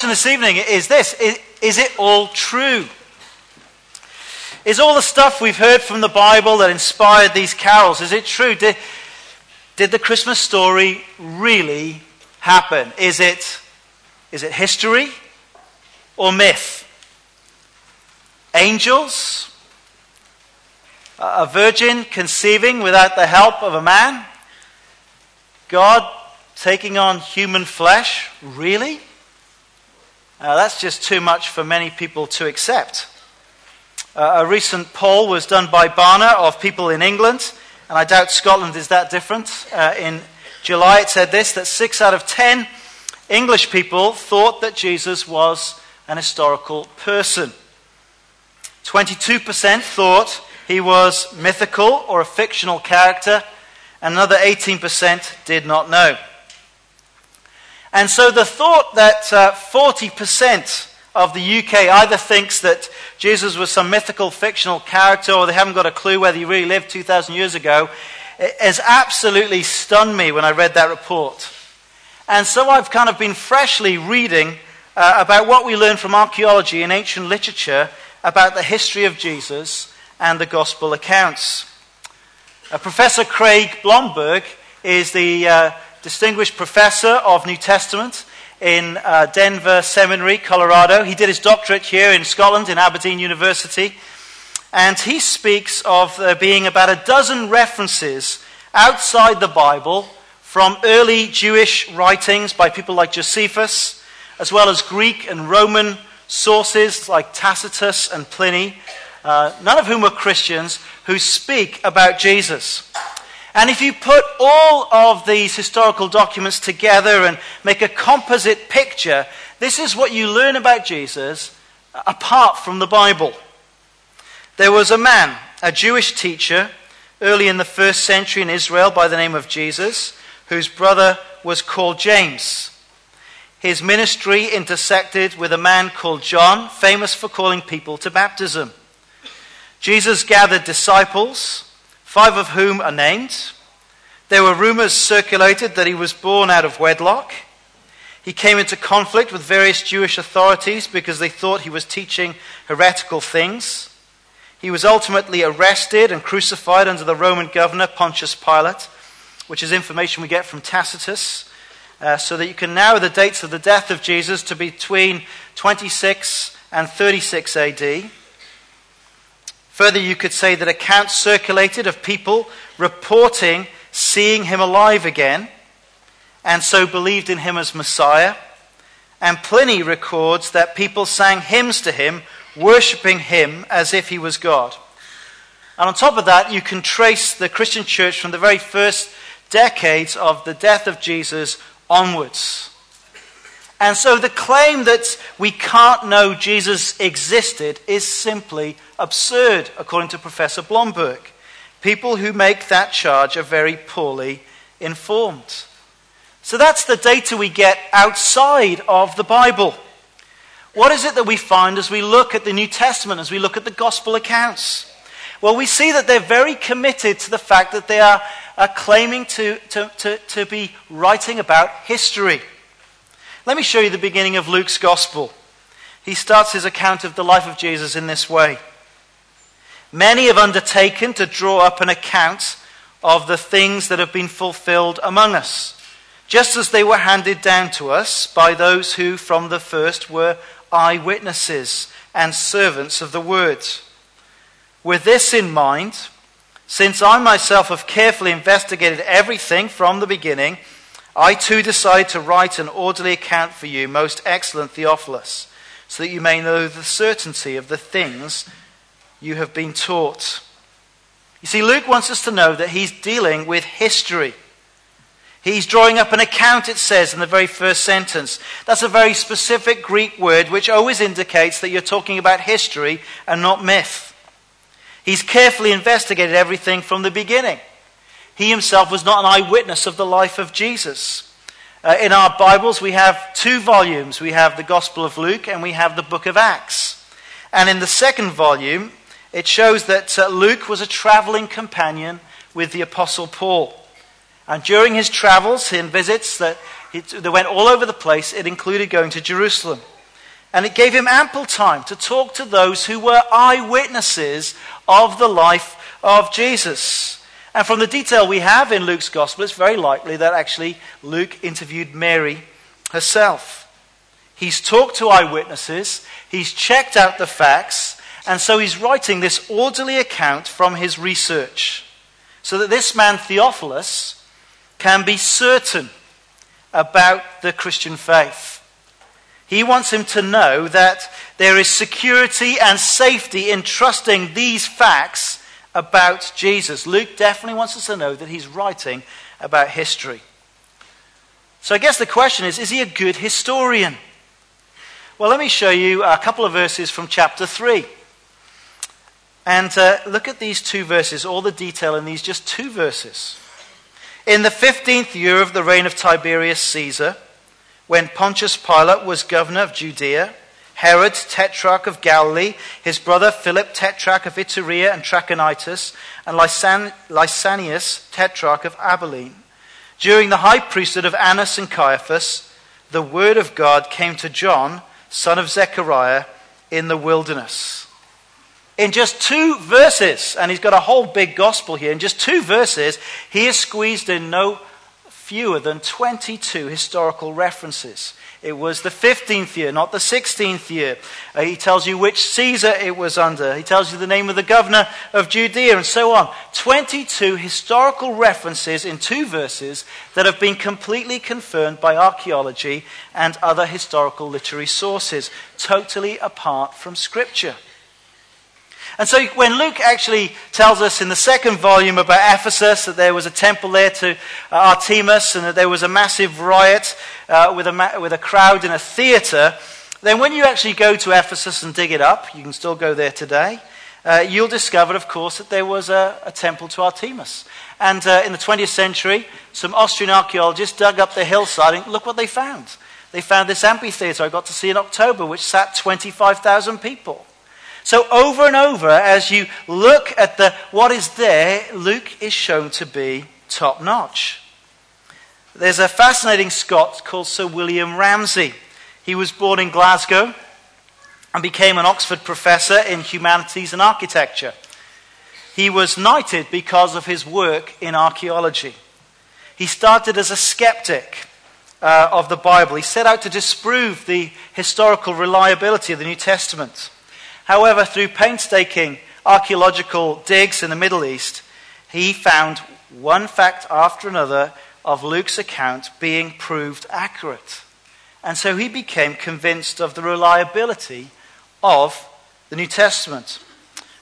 this evening is this is, is, it all true? Is all the stuff we've heard from the Bible that inspired these carols, is it true? Did, did the Christmas story really happen? Is it, is it history or myth? Angels? A virgin conceiving without the help of a man? God taking on human flesh? Really? Uh, that's just too much for many people to accept. Uh, a recent poll was done by Barna of people in England, and I doubt Scotland is that different. Uh, in July, it said this that six out of ten English people thought that Jesus was an historical person. 22% thought he was mythical or a fictional character, and another 18% did not know. And so the thought that uh, 40% of the UK either thinks that Jesus was some mythical, fictional character, or they haven't got a clue whether he really lived 2,000 years ago, has absolutely stunned me when I read that report. And so I've kind of been freshly reading uh, about what we learn from archaeology and ancient literature about the history of Jesus and the gospel accounts. Uh, Professor Craig Blomberg is the uh, distinguished professor of New Testament in uh, Denver Seminary, Colorado. He did his doctorate here in Scotland, in Aberdeen University. And he speaks of there being about a dozen references outside the Bible from early Jewish writings by people like Josephus, as well as Greek and Roman sources like Tacitus and Pliny, uh, none of whom were Christians, who speak about Jesus. And if you put all of these historical documents together and make a composite picture, this is what you learn about Jesus apart from the Bible. There was a man, a Jewish teacher, early in the first century in Israel by the name of Jesus, whose brother was called James. His ministry intersected with a man called John, famous for calling people to baptism. Jesus gathered disciples five of whom are named. There were rumors circulated that he was born out of wedlock. He came into conflict with various Jewish authorities because they thought he was teaching heretical things. He was ultimately arrested and crucified under the Roman governor Pontius Pilate, which is information we get from Tacitus, uh, so that you can narrow the dates of the death of Jesus to between 26 and 36 AD. Further, you could say that accounts circulated of people reporting seeing him alive again, and so believed in him as Messiah. And Pliny records that people sang hymns to him, worshipping him as if he was God. And on top of that, you can trace the Christian church from the very first decades of the death of Jesus onwards. And so the claim that we can't know Jesus existed is simply absurd, according to Professor Blomberg. People who make that charge are very poorly informed. So that's the data we get outside of the Bible. What is it that we find as we look at the New Testament, as we look at the gospel accounts? Well, we see that they're very committed to the fact that they are, are claiming to, to, to, to be writing about history. Let me show you the beginning of Luke's gospel. He starts his account of the life of Jesus in this way. Many have undertaken to draw up an account of the things that have been fulfilled among us, just as they were handed down to us by those who from the first were eyewitnesses and servants of the word. With this in mind, since I myself have carefully investigated everything from the beginning, I too decide to write an orderly account for you, most excellent Theophilus, so that you may know the certainty of the things you have been taught. You see, Luke wants us to know that he's dealing with history. He's drawing up an account, it says in the very first sentence. That's a very specific Greek word which always indicates that you're talking about history and not myth. He's carefully investigated everything from the beginning. He himself was not an eyewitness of the life of Jesus. Uh, in our Bibles, we have two volumes. We have the Gospel of Luke and we have the book of Acts. And in the second volume, it shows that uh, Luke was a traveling companion with the Apostle Paul. And during his travels and visits, that they went all over the place. It included going to Jerusalem. And it gave him ample time to talk to those who were eyewitnesses of the life of Jesus. And from the detail we have in Luke's gospel, it's very likely that actually Luke interviewed Mary herself. He's talked to eyewitnesses, he's checked out the facts, and so he's writing this orderly account from his research so that this man, Theophilus, can be certain about the Christian faith. He wants him to know that there is security and safety in trusting these facts about Jesus. Luke definitely wants us to know that he's writing about history. So I guess the question is is he a good historian? Well, let me show you a couple of verses from chapter 3. And uh, look at these two verses, all the detail in these just two verses. In the 15th year of the reign of Tiberius Caesar, when Pontius Pilate was governor of Judea, Herod, tetrarch of Galilee, his brother Philip, tetrarch of Iturea and Trachonitis, and Lysan- Lysanias, tetrarch of Abilene. During the high priesthood of Annas and Caiaphas, the word of God came to John son of Zechariah, in the wilderness. In just two verses, and he's got a whole big gospel here, in just two verses, he has squeezed in no fewer than 22 historical references. It was the 15th year, not the 16th year. Uh, he tells you which Caesar it was under. He tells you the name of the governor of Judea, and so on. 22 historical references in two verses that have been completely confirmed by archaeology and other historical literary sources, totally apart from Scripture. And so when Luke actually tells us in the second volume about Ephesus that there was a temple there to uh, Artemis and that there was a massive riot uh, with, a ma- with a crowd in a theater, then when you actually go to Ephesus and dig it up, you can still go there today, uh, you'll discover, of course, that there was a, a temple to Artemis. And uh, in the 20th century, some Austrian archaeologists dug up the hillside and look what they found. They found this amphitheater I got to see in October, which sat 25,000 people. So over and over, as you look at the, what is there, Luke is shown to be top notch. There's a fascinating Scot called Sir William Ramsay. He was born in Glasgow and became an Oxford professor in humanities and architecture. He was knighted because of his work in archaeology. He started as a skeptic uh, of the Bible. He set out to disprove the historical reliability of the New Testament. However, through painstaking archaeological digs in the Middle East, he found one fact after another of Luke's account being proved accurate. And so he became convinced of the reliability of the New Testament.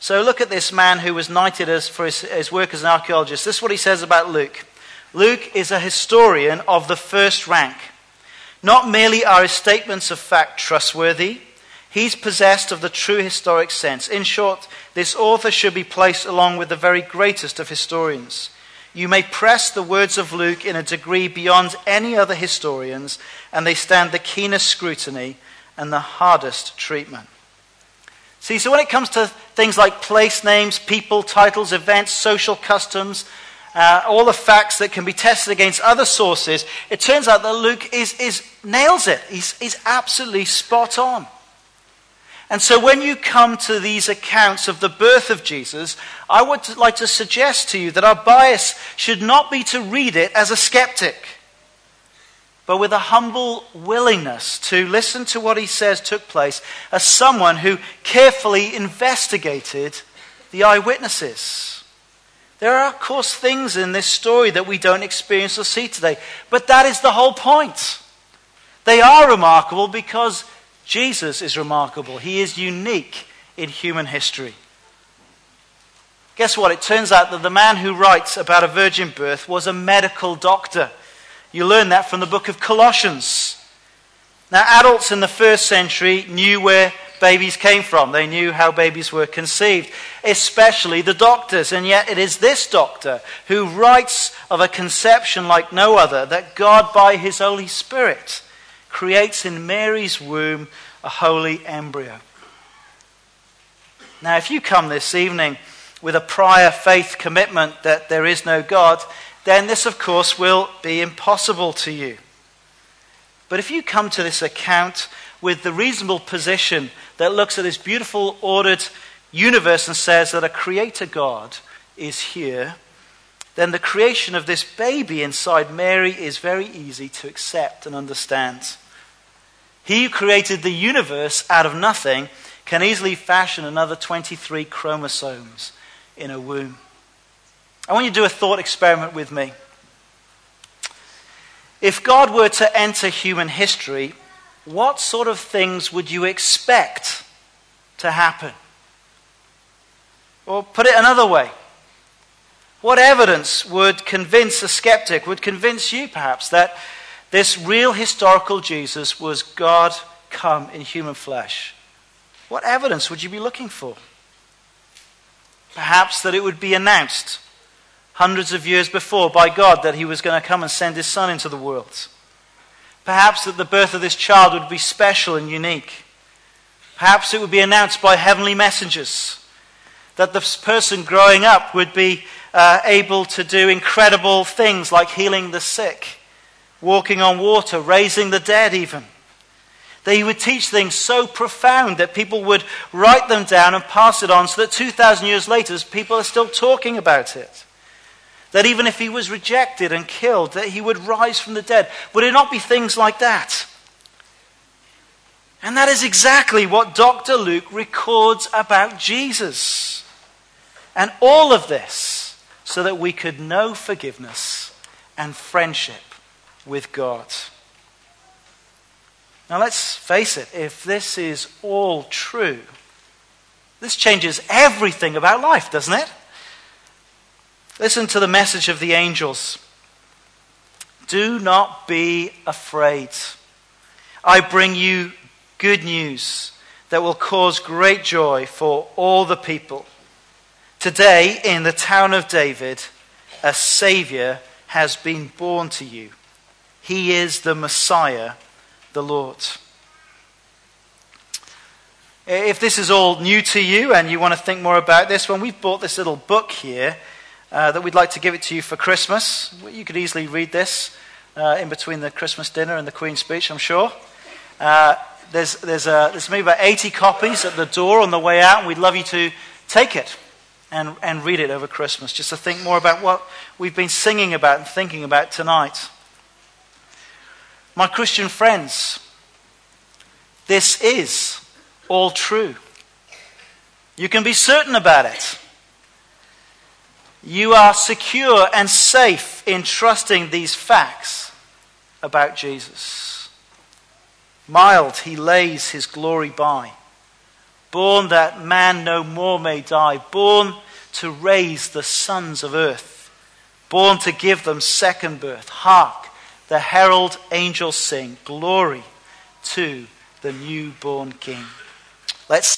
So look at this man who was knighted as, for his, his work as an archaeologist. This is what he says about Luke. Luke is a historian of the first rank. Not merely are his statements of fact trustworthy, He's possessed of the true historic sense. In short, this author should be placed along with the very greatest of historians. You may press the words of Luke in a degree beyond any other historians, and they stand the keenest scrutiny and the hardest treatment. See, so when it comes to things like place names, people, titles, events, social customs, uh, all the facts that can be tested against other sources, it turns out that Luke is, is, nails it. He's, he's absolutely spot on. And so when you come to these accounts of the birth of Jesus, I would like to suggest to you that our bias should not be to read it as a skeptic, but with a humble willingness to listen to what he says took place as someone who carefully investigated the eyewitnesses. There are, of course, things in this story that we don't experience or see today, but that is the whole point. They are remarkable because Jesus is remarkable. He is unique in human history. Guess what? It turns out that the man who writes about a virgin birth was a medical doctor. You learn that from the book of Colossians. Now, adults in the first century knew where babies came from. They knew how babies were conceived, especially the doctors. And yet, it is this doctor who writes of a conception like no other that God, by his Holy Spirit, creates in Mary's womb a holy embryo. Now, if you come this evening with a prior faith commitment that there is no God, then this, of course, will be impossible to you. But if you come to this account with the reasonable position that looks at this beautiful, ordered universe and says that a creator God is here, then the creation of this baby inside Mary is very easy to accept and understand. He who created the universe out of nothing can easily fashion another 23 chromosomes in a womb. I want you to do a thought experiment with me. If God were to enter human history, what sort of things would you expect to happen? Or put it another way, what evidence would convince a skeptic, would convince you perhaps, that this real historical Jesus was God come in human flesh? What evidence would you be looking for? Perhaps that it would be announced hundreds of years before by God that he was going to come and send his son into the world. Perhaps that the birth of this child would be special and unique. Perhaps it would be announced by heavenly messengers that this person growing up would be uh, able to do incredible things like healing the sick, walking on water, raising the dead, even. That he would teach things so profound that people would write them down and pass it on so that 2,000 years later, people are still talking about it. That even if he was rejected and killed, that he would rise from the dead. Would it not be things like that? And that is exactly what Dr. Luke records about Jesus. And all of this so that we could know forgiveness and friendship with God. Now let's face it, if this is all true, this changes everything about life, doesn't it? Listen to the message of the angels. Do not be afraid. I bring you good news that will cause great joy for all the people. Today, in the town of David, a Savior has been born to you. He is the Messiah, the Lord. If this is all new to you and you want to think more about this, when we've bought this little book here, uh, that we'd like to give it to you for Christmas. You could easily read this uh, in between the Christmas dinner and the Queen's speech, I'm sure. Uh, there's, there's, a, there's maybe about 80 copies at the door on the way out, and we'd love you to take it and, and read it over Christmas, just to think more about what we've been singing about and thinking about tonight. My Christian friends, this is all true. You can be certain about it. You are secure and safe in trusting these facts about Jesus. Mild, he lays his glory by. Born that man no more may die. Born to raise the sons of earth. Born to give them second birth. Hark, the herald angels sing, Glory to the newborn King. Let's